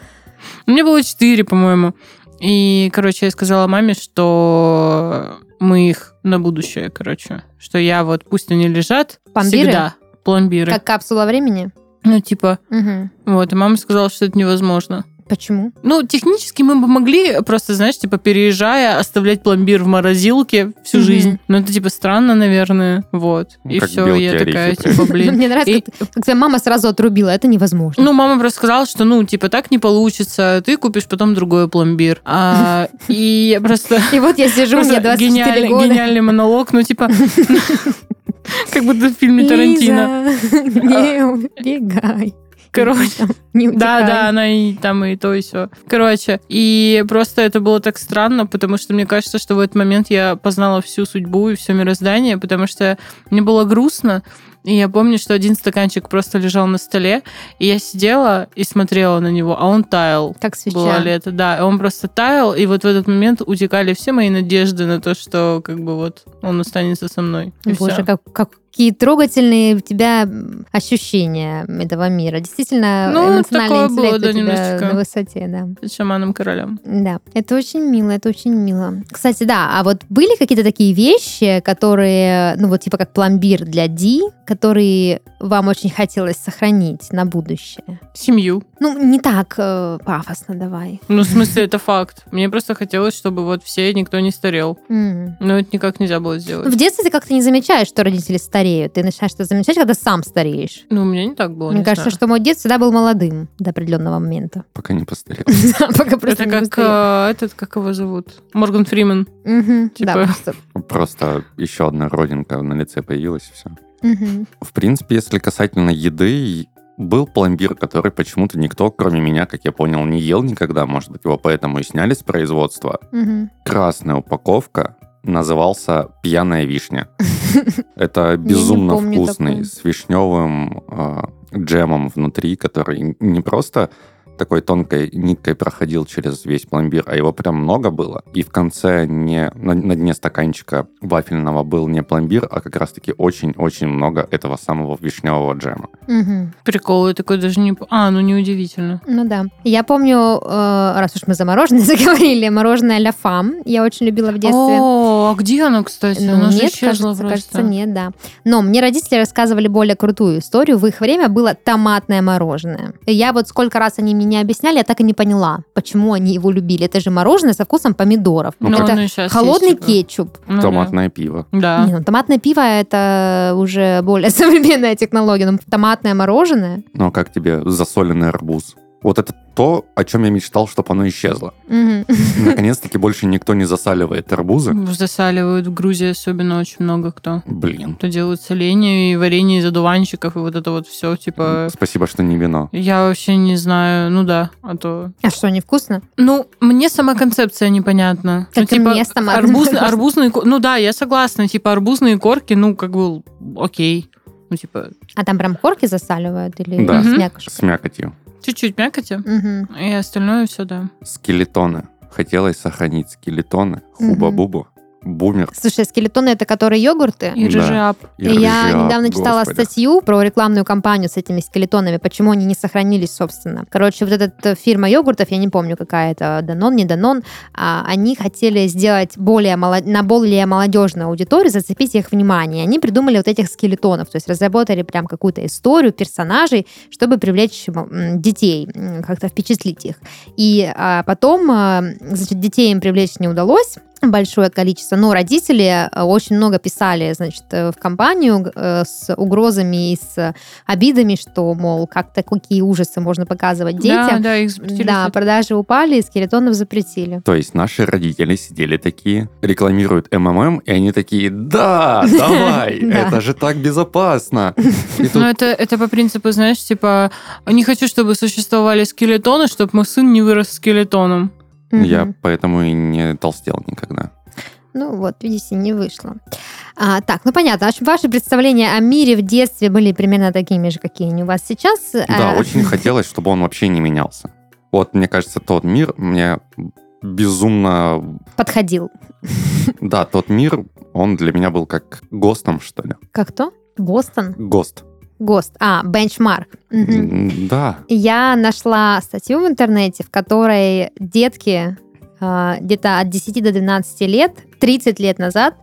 Мне было 4, по-моему. И, короче, я сказала маме, что мы их на будущее, короче. Что я вот, пусть они лежат Пломбиры? всегда. Пломбиры. Как капсула времени? Ну, типа, Мгм. вот. И мама сказала, что это невозможно. Почему? Ну, технически мы бы могли просто, знаешь, типа, переезжая, оставлять пломбир в морозилке всю Мгм. жизнь. Но это, типа, странно, наверное. Вот. Ну, И как все, белки я такая, орехи, типа, блин. Мне нравится, И- как, твоя мама сразу отрубила. Это невозможно. Ну, мама просто сказала, что, ну, типа, так не получится, ты купишь потом другой пломбир. А, и я просто... И вот я сижу, мне просто 24 гениальный, года. гениальный монолог, ну, типа... Как будто в фильме Тарантино. Не убегай. Короче, не Да, да, она и там и то, и все. Короче, и просто это было так странно, потому что мне кажется, что в этот момент я познала всю судьбу и все мироздание, потому что мне было грустно, и я помню, что один стаканчик просто лежал на столе, и я сидела и смотрела на него, а он таял. Как свеча. Было лето, да. Он просто таял, и вот в этот момент утекали все мои надежды на то, что как бы вот он останется со мной. Боже, всё. как, какие трогательные у тебя ощущения этого мира. Действительно, Ну, эмоциональный такое было, интеллект да, у тебя немножечко. на высоте, да. С шаманом-королем. Да, это очень мило, это очень мило. Кстати, да, а вот были какие-то такие вещи, которые, ну вот типа как пломбир для Ди, которые вам очень хотелось сохранить на будущее? Семью. Ну, не так э, пафосно давай. Ну, в смысле, это факт. Мне просто хотелось, чтобы вот все, никто не старел. Но это никак нельзя было сделать. В детстве ты как-то не замечаешь, что родители стареют. Ты начинаешь это замечать, когда сам стареешь. Ну, у меня не так было, Мне не кажется, знаю. что мой дед всегда был молодым до определенного момента. Пока не постарел. Пока просто Это не как э, этот, как его зовут? Морган Фриман. Мгм, типа- Да, просто. Еще одна родинка на лице появилась, и все. В принципе, если касательно еды, был пломбир, который почему-то никто, кроме меня, как я понял, не ел никогда. Может быть, его поэтому и сняли с производства. Мгм. Красная упаковка назывался «Пьяная вишня». Это безумно вкусный, с вишневым э, джемом внутри, который не просто такой тонкой ниткой проходил через весь пломбир, а его прям много было. И в конце не, на, на дне стаканчика вафельного был не пломбир, а как раз-таки очень-очень много этого самого вишневого джема. Мгм. Прикол, я такой даже не... А, ну неудивительно. Ну да. Я помню, э, раз уж мы за мороженое заговорили, мороженое Ля Фам. Я очень любила в детстве. О, а где оно, кстати? Ну, Оно же нет, исчезло кажется, просто. кажется, нет, да. Но мне родители рассказывали более крутую историю. В их время было томатное мороженое. И я вот сколько раз они мне не объясняли, я так и не поняла, почему они его любили. Это же мороженое со вкусом помидоров. Ну, Ну, это щас холодный есть, типа. кетчуп. Ну да. Томатное пиво. Да. Не, ну, томатное пиво это уже более современная технология. Но томатное мороженое. Но как тебе засоленный арбуз? Вот это то, о чем я мечтал, чтобы оно исчезло. Мгм. Наконец-таки больше никто не засаливает арбузы. Засаливают в Грузии особенно очень много кто. Блин. Кто делают соленье и варенье из одуванчиков и вот это вот все, типа... Спасибо, что не вино. Я вообще не знаю, ну да, а то... А что, невкусно? Ну, мне сама концепция непонятна. Как ну, типа, мне с томатным арбуз- вкусом. арбузные... Ну да, я согласна, типа арбузные корки, ну, как бы, окей. Ну, типа, А там прям корки засаливают или Да. с мякушкой? С мякотью. Чуть-чуть мякоти, Мгм. и остальное все, да. Скелетоны. Хотелось сохранить скелетоны. Хуба-бубу. Бумер. Слушай, скелетоны это которые йогурты? И Да. рыжап. И Я рыжак, недавно читала господи. статью про рекламную кампанию с этими скелетонами, почему они не сохранились, собственно. Короче, вот эта фирма йогуртов, я не помню, какая это, Данон, не Данон, а, они хотели сделать более молод... на более молодежную аудиторию, зацепить их внимание. Они придумали вот этих скелетонов, то есть разработали прям какую-то историю персонажей, чтобы привлечь детей, как-то впечатлить их. И а, потом, а, значит, детей им привлечь не удалось, большое количество, но родители э, очень много писали, значит, э, в компанию э, с угрозами и с обидами, что, мол, как такие ужасы можно показывать Да, детям. да, их запретили. Да, продажи упали, и скелетонов запретили. То есть наши родители сидели такие, рекламируют МММ, и они такие, да, давай, Да. это же так безопасно. Ну, это, это по принципу, знаешь, типа, не хочу, чтобы существовали скелетоны, чтобы мой сын не вырос скелетоном. Я Мгм. поэтому и не толстел никогда. Ну вот, видите, не вышло. А, так, ну понятно. Ваши представления о мире в детстве были примерно такими же, какие они у вас сейчас. Да, А, очень хотелось, чтобы он вообще не менялся. Вот, мне кажется, тот мир мне безумно... Подходил. Да, тот мир, он для меня был как ГОСТом, что ли. Как то? Бостон? ГОСТ. ГОСТ. А, бенчмарк. Да. Я нашла статью в интернете, в которой детки а, где-то от 10 до 12 лет, 30 лет назад,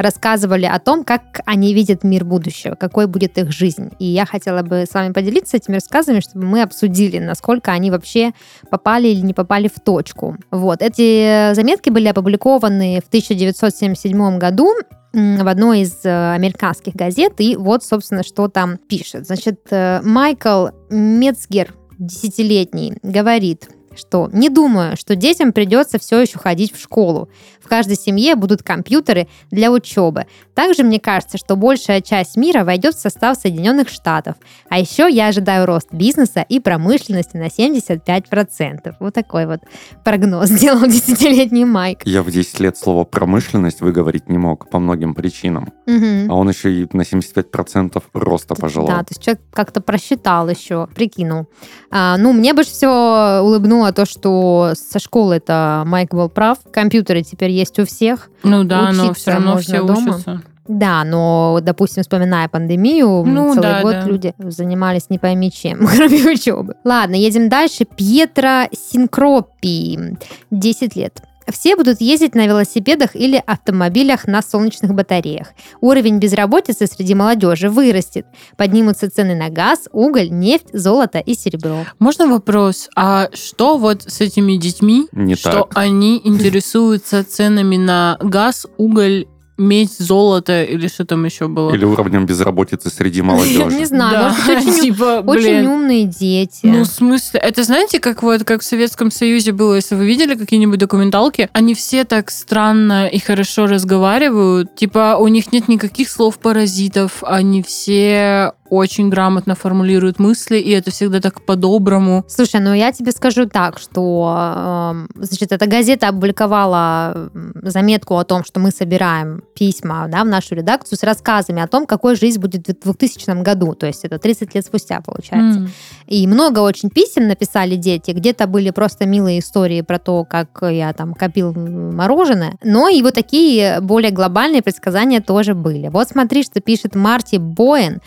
рассказывали о том, как они видят мир будущего, какой будет их жизнь. И я хотела бы с вами поделиться этими рассказами, чтобы мы обсудили, насколько они вообще попали или не попали в точку. Вот. Эти заметки были опубликованы в 1977 году в одной из э, американских газет, и вот, собственно, что там пишет. Значит, э, Майкл Мецгер, десятилетний, говорит, что не думаю, что детям придется все еще ходить в школу. В каждой семье будут компьютеры для учебы. Также мне кажется, что большая часть мира войдет в состав Соединенных Штатов. А еще я ожидаю рост бизнеса и промышленности на 75%. Вот такой вот прогноз сделал десятилетний Майк. Я в 10 лет слово «промышленность» выговорить не мог по многим причинам. Мгм. А он еще и на 75% роста пожелал. Да, то есть человек как-то просчитал еще, прикинул. А, ну, мне больше всего улыбнуло то, что со школы это Майк был прав. Компьютеры теперь есть у всех. Ну да, но Учиться все равно все дома. учатся. Да, но, допустим, вспоминая пандемию, Ну, целый да, год да. люди занимались не пойми чем, кроме учебы. Ладно, едем дальше. Пьетро Синкропи, 10 лет. Все будут ездить на велосипедах или автомобилях на солнечных батареях. Уровень безработицы среди молодежи вырастет. Поднимутся цены на газ, уголь, нефть, золото и серебро. Можно вопрос? А что вот с этими детьми, Не что так. они интересуются ценами на газ, уголь, медь, золото или что там еще было? Или уровнем безработицы среди Не молодежи. знаю, Да, может, очень, типа, очень умные дети. Ну, в смысле, это знаете, как вот как в Советском Союзе было, если вы видели какие-нибудь документалки, они все так странно и хорошо разговаривают, типа у них нет никаких слов паразитов, они все очень грамотно формулируют мысли, и это всегда так по-доброму. Слушай, ну я тебе скажу так, что, эм, значит, эта газета опубликовала заметку о том, что мы собираем письма да, в нашу редакцию с рассказами о том, какой жизнь будет в 2000 году, то есть это 30 лет спустя получается. М. И много очень писем написали дети, где-то были просто милые истории про то, как я там копил мороженое, но и вот такие более глобальные предсказания тоже были. Вот смотри, что пишет Марти Боэн,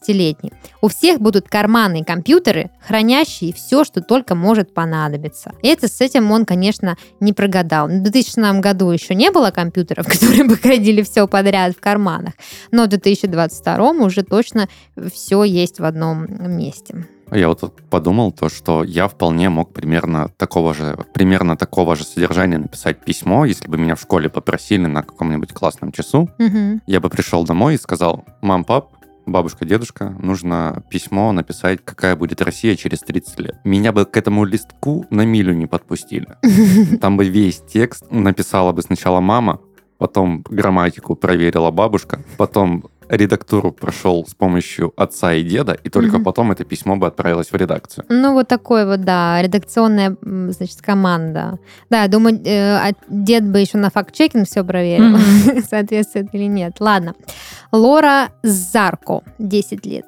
10-летний. У всех будут карманные компьютеры, хранящие все, что только может понадобиться. И это с этим он, конечно, не прогадал. В 2000 году еще не было компьютеров, которые бы хранили все подряд в карманах, но в 2022 уже точно все есть в одном месте. А Я вот подумал то, что я вполне мог примерно такого же, примерно такого же содержания написать письмо, если бы меня в школе попросили на каком-нибудь классном часу. Мгм. Я бы пришел домой и сказал, мам, пап, бабушка, дедушка, нужно письмо написать, какая будет Россия через 30 лет. Меня бы к этому листку на милю не подпустили. Там бы весь текст написала бы сначала мама, потом грамматику проверила бабушка, потом редактуру прошел с помощью отца и деда, и только Мгм. потом это письмо бы отправилось в редакцию. Ну, вот такой вот, да, редакционная, значит, команда. Да, я думаю, э, а дед бы еще на факт-чекинг все проверил, соответствует или нет. Ладно. Лора Зарко, 10 лет.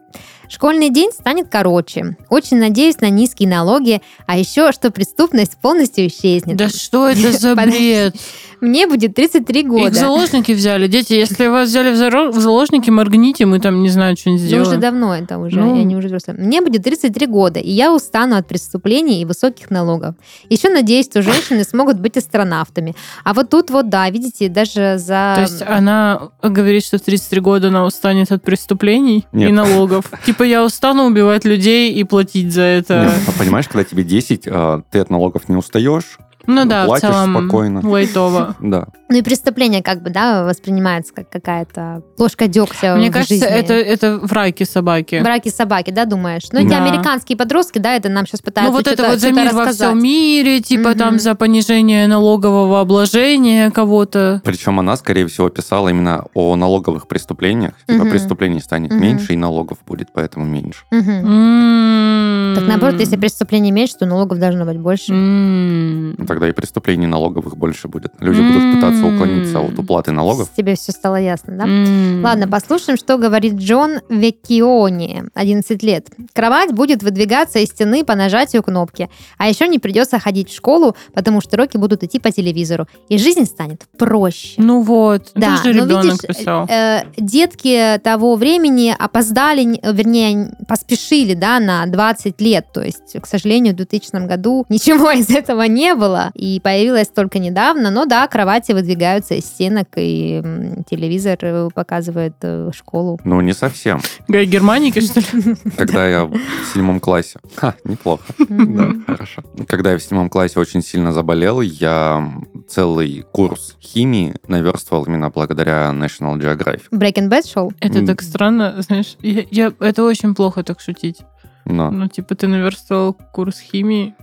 Школьный день станет короче. Очень надеюсь на низкие налоги, а еще, что преступность полностью исчезнет. Да что это за бред? Мне будет 33 Их в года. заложники взяли. Дети, если вас взяли в заложники, моргните, мы там, не знаю, что-нибудь Ну, сделаем. уже давно это уже, Ну. я не уже взрослая. Мне будет 33 года, и я устану от преступлений и высоких налогов. Еще надеюсь, что женщины смогут быть астронавтами. А вот тут вот, да, видите, даже за... То есть она говорит, что в 33 года она устанет от преступлений Нет. и налогов. Типа я устану убивать людей и платить за это. Нет, а понимаешь, когда тебе 10, а, ты от налогов не устаешь. Ну да, в Платишь целом спокойно. лайтово. Да. Ну и преступление как бы, да, воспринимается как какая-то ложка дегтя Мне в кажется, жизни. это, это в райке собаки. Браки собаки, да, думаешь? Ну, эти Да. американские подростки, да, это нам сейчас пытаются Ну вот это вот за мир во рассказать. всем мире, типа Мгм. там за понижение налогового обложения кого-то. Причем она, скорее всего, писала именно о налоговых преступлениях. Типа преступлений станет Мгм. меньше, и налогов будет поэтому меньше. Мгм. М. Так наоборот, если преступлений меньше, то налогов должно быть больше. М. Тогда и преступлений налоговых больше будет. Люди будут пытаться уклониться от уплаты налогов. Тебе все стало ясно, да? М. Ладно, послушаем, что говорит Джон Веккиони, 11 лет. Кровать будет выдвигаться из стены по нажатию кнопки. А еще не придется ходить в школу, потому что уроки будут идти по телевизору. И жизнь станет проще. Ну вот, Да, тоже но ребенок видишь, писал. э, детки того времени опоздали, вернее, поспешили, да, на 20 лет. То есть, к сожалению, в 2000 году ничего из этого не было. И появилось только недавно. Но да, кровати выдвигаются из стенок, и телевизор э, показывает э, школу. Ну, не совсем. Гай Германика, что ли? Когда я в седьмом классе... Ха, неплохо. Да, хорошо. Когда я в седьмом классе очень сильно заболел, я целый курс химии наверстывал именно благодаря National Geographic. Breaking Bad шел? Это так странно, знаешь, я, я- это очень плохо так шутить. Но Ну, типа, ты наверстывал курс химии.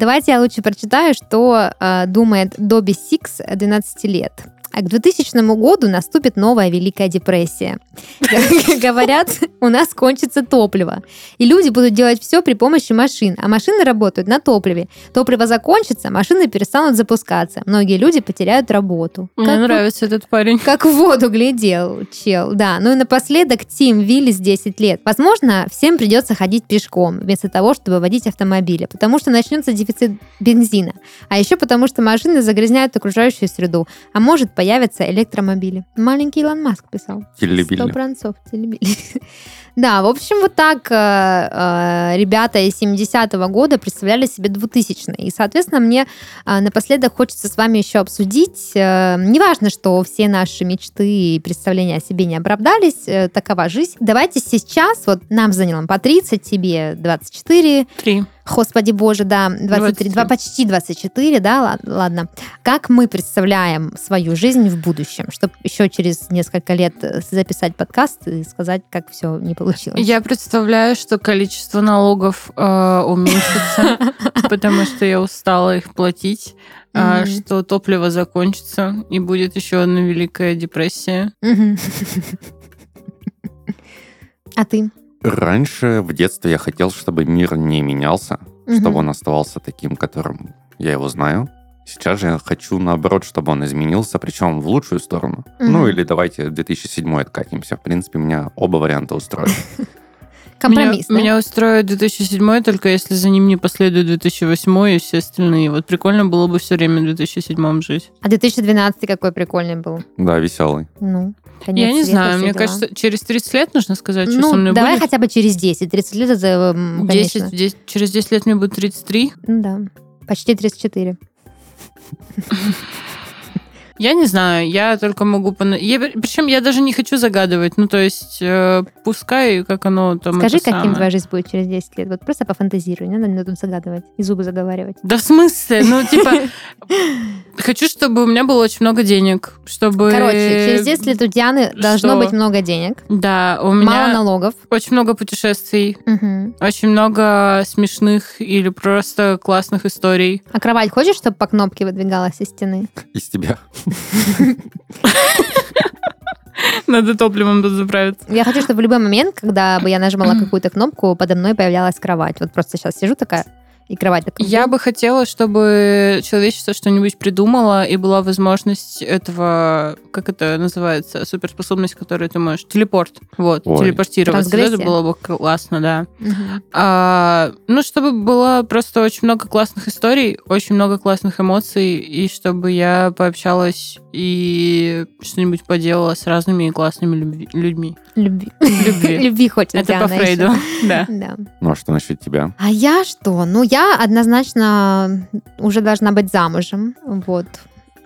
Давайте я лучше прочитаю, что э, думает Добби Сикс, 12 лет. А к 2000 году наступит новая Великая депрессия. Говорят, у нас кончится топливо. И люди будут делать все при помощи машин. А машины работают на топливе. Топливо закончится, машины перестанут запускаться. Многие люди потеряют работу. Мне Как нравится этот парень. как в воду глядел, чел, да. Ну и напоследок Тим Виллис 10 лет. Возможно, всем придется ходить пешком, вместо того, чтобы водить автомобили, потому что начнется дефицит бензина. А еще потому, что машины загрязняют окружающую среду, а может появятся электромобили. Маленький Илон Маск писал. Сто Телебили. процентов телебили. Да, в общем, вот так э, э, ребята из 70-го года представляли себе 2000 И, соответственно, мне э, напоследок хочется с вами еще обсудить. Неважно, что все наши мечты и представления о себе не оправдались, такова жизнь. Давайте сейчас, вот нам заняло по 30, тебе 24, Три. Господи боже, да, 23, 23. два, почти 24, да, ла- ладно. Как мы представляем свою жизнь в будущем, чтобы еще через несколько лет э, записать подкаст и сказать, как все не получилось. Я представляю, что количество налогов э, уменьшится, потому что я устала их платить, Мгм. что топливо закончится и будет еще одна великая депрессия. А ты? Раньше, в детстве, я хотел, чтобы мир не менялся, Мгм. чтобы он оставался таким, которым я его знаю. Сейчас же я хочу, наоборот, чтобы он изменился, причем в лучшую сторону. Мгм. Ну, или давайте в 2007 откатимся. В принципе, меня оба варианта устроят. Компромисс, меня, да? меня устроит 2007, только если за ним не последует 2008 и все остальные. Вот прикольно было бы все время в 2007 жить. А 2012 какой прикольный был. Да, веселый. Ну, конец я не света, знаю, мне дела. кажется, через 30 лет нужно сказать, что ну, со мной давай будет. хотя бы через 10. 30 лет это, м, 10, конечно. 10 через 10 лет мне будет 33. Ну Да, почти 34. Я не знаю, я только могу... пона- Я, причем я даже не хочу загадывать. Ну, то есть, э, пускай, как оно там... Скажи, каким самое. твоя жизнь будет через 10 лет. Вот просто пофантазируй, не надо мне тут загадывать и зубы заговаривать. Да в смысле? Ну, типа, хочу, чтобы у меня было очень много денег, чтобы... Короче, через 10 лет у Дианы должно быть много денег, Да, у мало меня налогов. очень много путешествий, очень много смешных или просто классных историй. А кровать хочешь, чтобы по кнопке выдвигалась из стены? Из тебя. Надо топливом заправиться. Я хочу, чтобы в любой момент, когда бы я нажимала какую-то кнопку, подо мной появлялась кровать. Вот просто сейчас сижу такая, и кровать такая. Я бы хотела, чтобы человечество что-нибудь придумало, и была возможность этого, как это называется, суперспособность, которую ты можешь, телепорт, вот, Ой. телепортироваться. Это было бы классно, да. Мгм. А, ну, чтобы было просто очень много классных историй, очень много классных эмоций, и чтобы я пообщалась и что-нибудь поделала с разными классными людьми. Любви. Любви. Любви хочет Это Диана по. Фрейду, да. Да. Ну, а что насчет тебя? А я что? Ну, я однозначно уже должна быть замужем. Вот.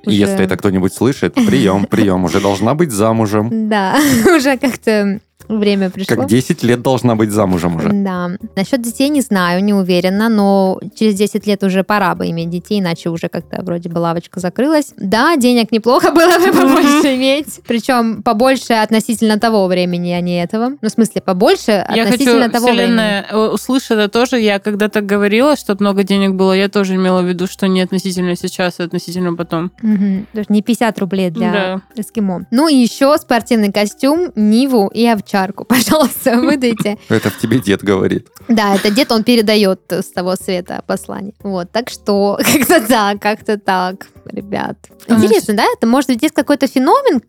Уже- Если это кто-нибудь слышит, прием, прием, уже должна быть замужем. Да, уже как-то время пришло. Как 10 лет должна быть замужем уже. Да. Насчет детей не знаю, не уверена, но через 10 лет уже пора бы иметь детей, иначе уже как-то вроде бы лавочка закрылась. Да, денег неплохо было бы побольше иметь, причем побольше относительно того времени, а не этого. Ну, в смысле, побольше Я относительно хочу, того времени. Вселенная, э, услышь это тоже. Я когда-то говорила, что много денег было, я тоже имела в виду, что не относительно сейчас, а относительно потом. Даже не 50 рублей для Да. эскимо. Ну и еще спортивный костюм, Ниву и овчарку. Пожалуйста, выдайте. Это в тебе дед говорит. Да, это дед, он передает с того света послание. Вот, так что как-то так, как-то так, ребят. А Интересно, да? Это может быть есть какой-то феномен,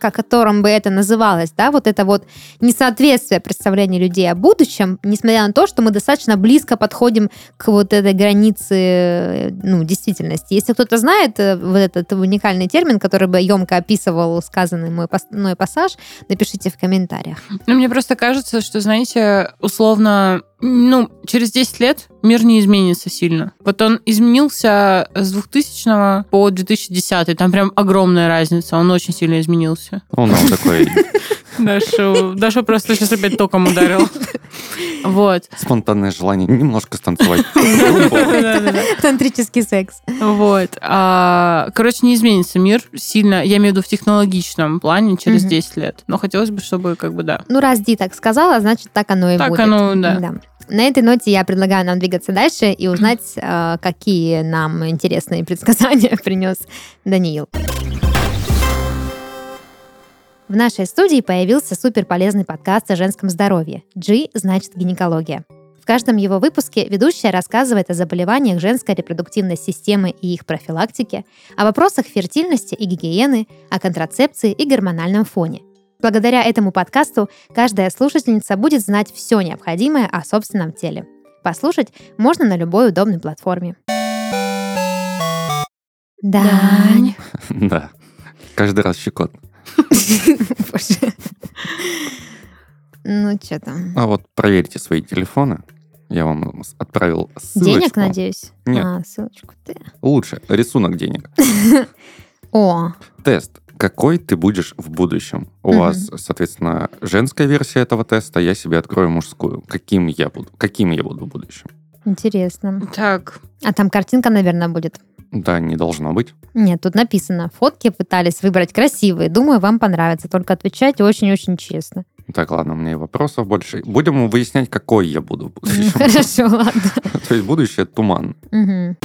о котором бы это называлось, да? Вот это вот несоответствие представления людей о будущем, несмотря на то, что мы достаточно близко подходим к вот этой границе, э, ну, действительности. Если кто-то знает э, вот этот уникальный термин, который бы емко описывал сказанный мой мной пассаж, напишите в комментариях. Ну, мне просто кажется, что, знаете, условно, ну, через 10 лет мир не изменится сильно. Вот он изменился с 2000 по 2010, там прям огромная разница, он очень сильно изменился. Он такой Даша, Даша просто сейчас опять током ударил. Вот. спонтанное желание немножко станцевать. Тантрический секс. Вот. А, короче, не изменится мир сильно, я имею в виду в технологичном плане через Мгм. 10 лет. Но хотелось бы, чтобы как бы да. Ну, раз Ди так сказала, значит, так оно и Так будет. оно, да. На этой ноте я предлагаю нам двигаться дальше и узнать, э, какие нам интересные предсказания принес Даниил. В нашей студии появился суперполезный подкаст о женском здоровье. G значит гинекология. В каждом его выпуске ведущая рассказывает о заболеваниях женской репродуктивной системы и их профилактике, о вопросах фертильности и гигиены, о контрацепции и гормональном фоне. Благодаря этому подкасту каждая слушательница будет знать все необходимое о собственном теле. Послушать можно на любой удобной платформе. Дань. Да. Каждый раз щекотно. Боже. Ну, что там? А вот проверьте свои телефоны. Я вам отправил ссылочку. Денег, надеюсь? Нет. А, ссылочку ты. Лучше. Рисунок денег. О, Тест. Какой ты будешь в будущем? У Мгм. вас, соответственно, женская версия этого теста, я себе открою мужскую. Каким я буду? Каким я буду в будущем? интересно. Так, А там картинка, наверное, будет. Да, не должно быть. Нет, тут написано. Фотки пытались выбрать красивые. Думаю, вам понравится. Только отвечайте очень-очень честно. Так, ладно, у меня и вопросов больше. Будем выяснять, какой я буду в будущем. Хорошо, ладно. То есть будущее туман. Мгм.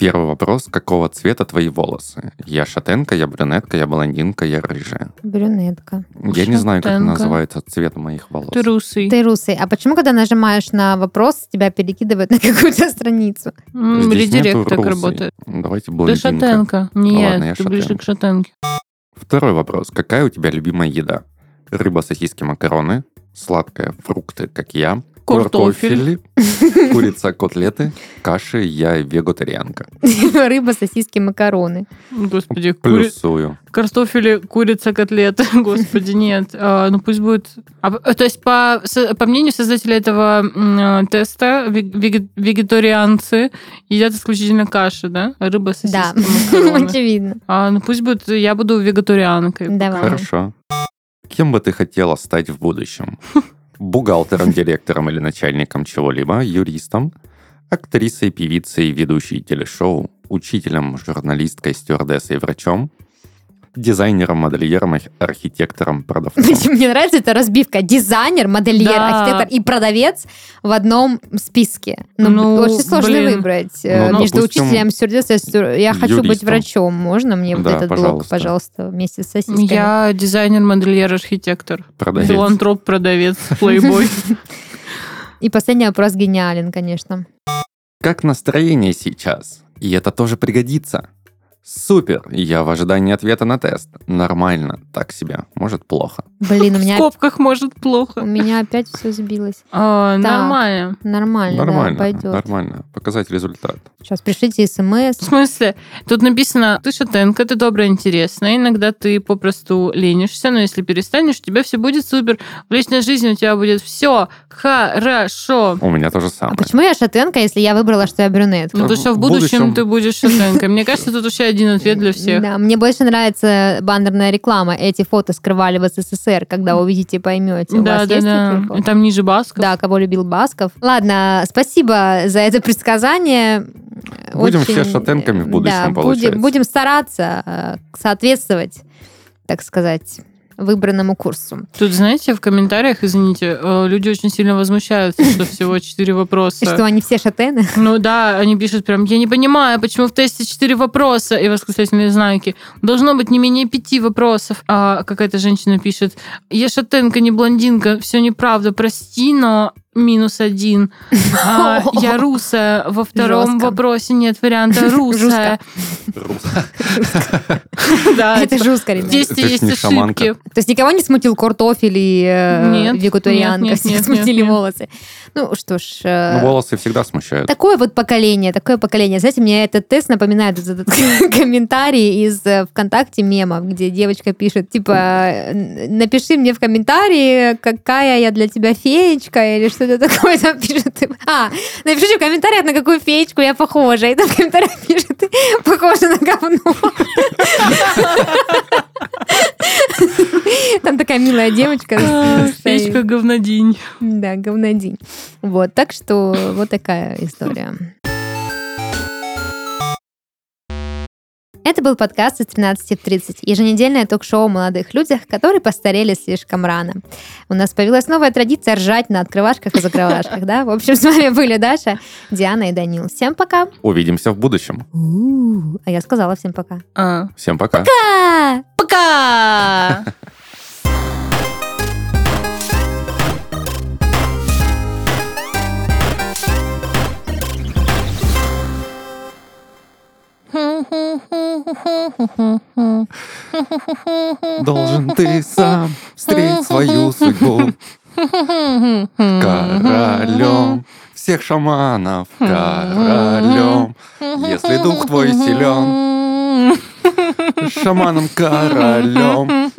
Первый вопрос. Какого цвета твои волосы? Я шатенка, я брюнетка, я блондинка, я рыжая. Брюнетка. Я не знаю, как Шатенка. называется цвет моих волос. ты русый. Ты русый. А почему, когда нажимаешь на вопрос, тебя перекидывает на какую-то страницу? М, Здесь Редирект так работает. Давайте Ты блондинка. шатенка. Нет, ладно, я ты ближе шатенка. к шатенке. Второй вопрос. Какая у тебя любимая еда? Рыба, сосиски, макароны, сладкое, фрукты, как я, Картофель. курица, котлеты, каши, я вегетарианка. Рыба, сосиски, макароны. Господи, кури... Плюсую. картофели, курица, котлеты. Господи, нет. А, ну пусть будет... А, то есть, по, по мнению создателя этого э, теста, вег- веге- вегетарианцы едят исключительно каши, да? Рыба, сосиски, Да, макароны. очевидно. А, ну пусть будет, я буду вегетарианкой. Давай. Хорошо. Кем бы ты хотела стать в будущем? Бухгалтером, директором или начальником чего-либо, юристом, актрисой, певицей, ведущей телешоу, учителем, журналисткой, стюардессой, врачом, дизайнером, модельером, арх- архитектором, продавцом. Мне нравится эта разбивка. Дизайнер, модельер, Да. архитектор и продавец в одном списке. Ну, Ну, очень сложно блин. выбрать э, Ну, между допустим, учителем, стю- Я хочу быть врачом. Можно мне вот этот блок, пожалуйста. пожалуйста, вместе с сосисками? Я дизайнер, модельер, архитектор. Продавец. Филантроп, продавец, плейбой. И последний вопрос гениален, конечно. Как настроение сейчас? И это тоже пригодится. Супер! Я в ожидании ответа на тест. Нормально, так себе. Может, плохо. Блин, у В меня, скобках может у плохо. меня опять все сбилось. А, Так. Нормально. Нормально, Нормально, да, пойдет. нормально. Показать результат. Сейчас пришлите смс. В смысле? Тут написано, ты шатенка, ты добрая, интересная. Иногда ты попросту ленишься, но если перестанешь, у тебя все будет супер. В личной жизни у тебя будет все хорошо. У меня то же А самое. почему я шатенка, если я выбрала, что я брюнетка? Ну, то, что в В будущем, будущем- ты будешь шатенкой. Мне кажется, тут вообще один ответ для всех. Да, мне больше нравится баннерная реклама. Эти фото скрывали в СССР, когда увидите, поймете. У Да, вас да, есть да. фото? И там ниже Басков. Да, кого любил Басков. Ладно, спасибо за это предсказание. Будем Очень- все шатенками в будущем, да, будем, получается. будем стараться э, соответствовать, так сказать, выбранному курсу. Тут, знаете, в комментариях, извините, э, люди очень сильно возмущаются, что всего четыре И вопроса. что они все шатены? Ну да, они пишут прям, я не понимаю, почему в тесте четыре вопроса и восклицательные знаки. Должно быть не менее пяти вопросов. А какая-то женщина пишет, я шатенка, не блондинка, все неправда, прости, но минус один. А, я русая. Во втором Жестко. вопросе нет варианта русая. Да, Это жестко, ребят. здесь есть ошибки. То есть никого не смутил картофель и э, вегетарианка, нет, смутили волосы. Ну что ж, э, Ну, волосы всегда смущают. Такое вот поколение, такое поколение. Знаете, мне этот тест напоминает этот комментарий из э, ВКонтакте мемов, где девочка пишет, типа, напиши мне в комментарии, какая я для тебя феечка, или что-то такое там пишет. А, напишите в комментариях, на какую феечку я похожа. И там в комментариях пишет, ты похожа на говно. Там такая милая девочка. А. Феечка говнодень. Да, говнодень. Вот, так что вот такая история. Это был подкаст из 13 в 30, еженедельное ток-шоу о молодых людях, которые постарели слишком рано. У нас появилась новая традиция ржать на открывашках и закрывашках, да? В общем, с вами были Даша, Диана и Данил. Всем пока! Увидимся в будущем. А я сказала всем пока. А. Всем пока. Пока! Пока! Должен ты сам встретить свою судьбу королем всех шаманов, королем. Если дух твой силен, шаманом королем.